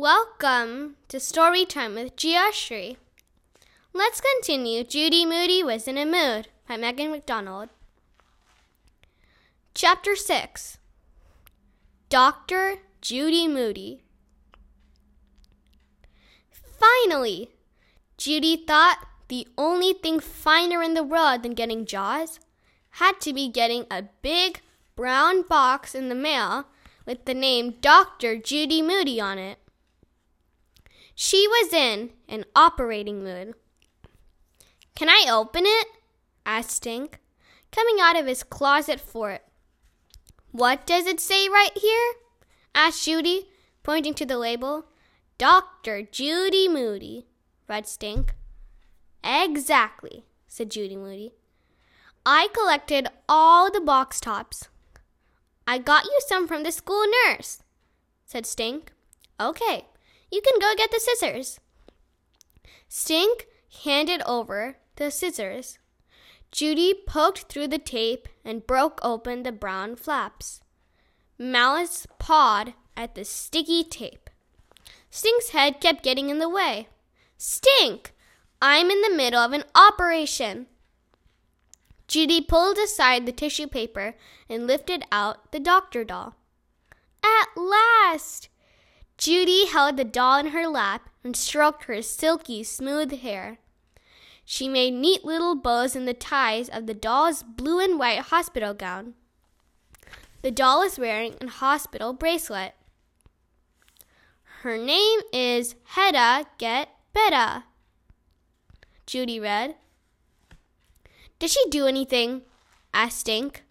Welcome to Story Time with Geoshri. Let's continue Judy Moody Was in a Mood by Megan McDonald. Chapter 6 Dr. Judy Moody. Finally! Judy thought the only thing finer in the world than getting Jaws had to be getting a big brown box in the mail with the name Dr. Judy Moody on it. She was in an operating mood. Can I open it? asked Stink, coming out of his closet for it. What does it say right here? asked Judy, pointing to the label. Dr. Judy Moody, read Stink. Exactly, said Judy Moody. I collected all the box tops. I got you some from the school nurse, said Stink. Okay, you can go get the scissors. Stink handed over the scissors. Judy poked through the tape and broke open the brown flaps. Malice pawed at the sticky tape. Stink's head kept getting in the way. Stink! I'm in the middle of an operation. Judy pulled aside the tissue paper and lifted out the doctor doll. At last! Judy held the doll in her lap and stroked her silky smooth hair. She made neat little bows in the ties of the doll's blue and white hospital gown. The doll is wearing a hospital bracelet. Her name is Hedda Get Better. Judy read. Did she do anything? asked Stink.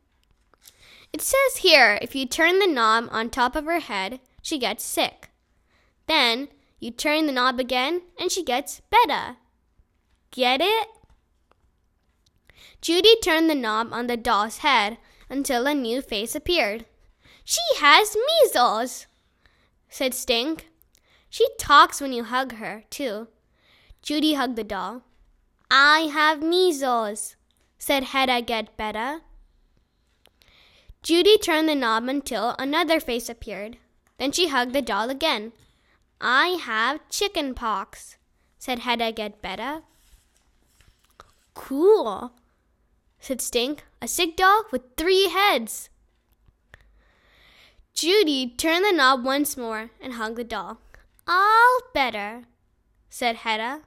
It says here if you turn the knob on top of her head, she gets sick. Then you turn the knob again and she gets better. Get it? Judy turned the knob on the doll's head until a new face appeared. She has measles, said Stink. She talks when you hug her, too. Judy hugged the doll. I have measles, said Hedda Get Better. Judy turned the knob until another face appeared. Then she hugged the doll again. I have chicken pox, said Hedda Get Better. Cool, said Stink, a sick doll with three heads. Judy turned the knob once more and hugged the doll. All better, said Hedda.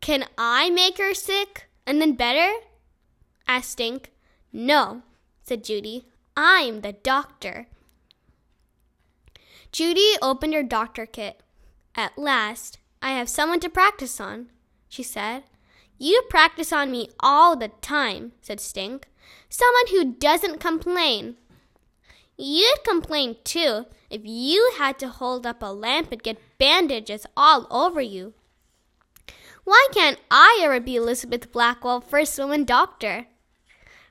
Can I make her sick and then better? asked Stink. No, said Judy. I'm the doctor. Judy opened her doctor kit. At last, I have someone to practice on, she said. You practice on me all the time, said Stink. Someone who doesn't complain. You'd complain too if you had to hold up a lamp and get bandages all over you. Why can't I ever be Elizabeth Blackwell, first woman doctor?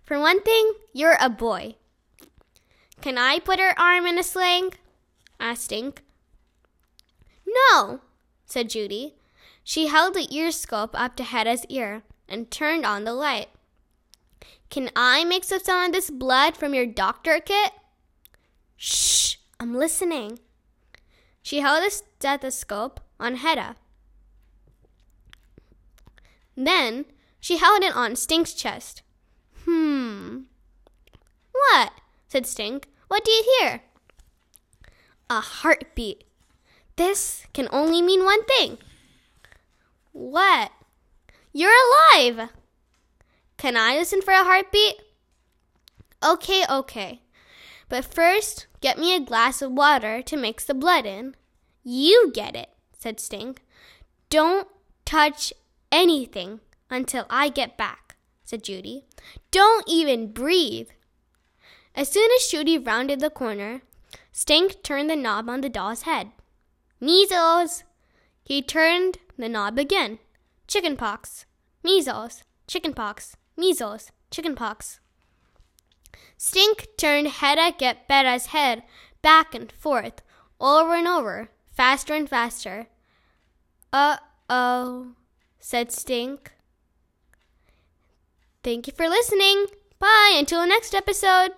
For one thing, you're a boy. Can I put her arm in a sling? Asked Stink. No, said Judy. She held the ear scope up to Hedda's ear and turned on the light. Can I mix up some of this blood from your doctor kit? Shh, I'm listening. She held a stethoscope on Hedda. Then she held it on Stink's chest. Hmm. What? said Stink. What do you hear? A heartbeat. This can only mean one thing. What? You're alive! Can I listen for a heartbeat? Okay, okay. But first, get me a glass of water to mix the blood in. You get it, said Stink. Don't touch anything until I get back, said Judy. Don't even breathe. As soon as Judy rounded the corner, Stink turned the knob on the doll's head. Measles! He turned the knob again. Chickenpox, measles, chickenpox, measles, chickenpox. Stink turned Hedda Get head back and forth, over and over, faster and faster. Uh oh, said Stink. Thank you for listening. Bye until the next episode.